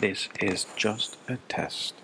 This is just a test.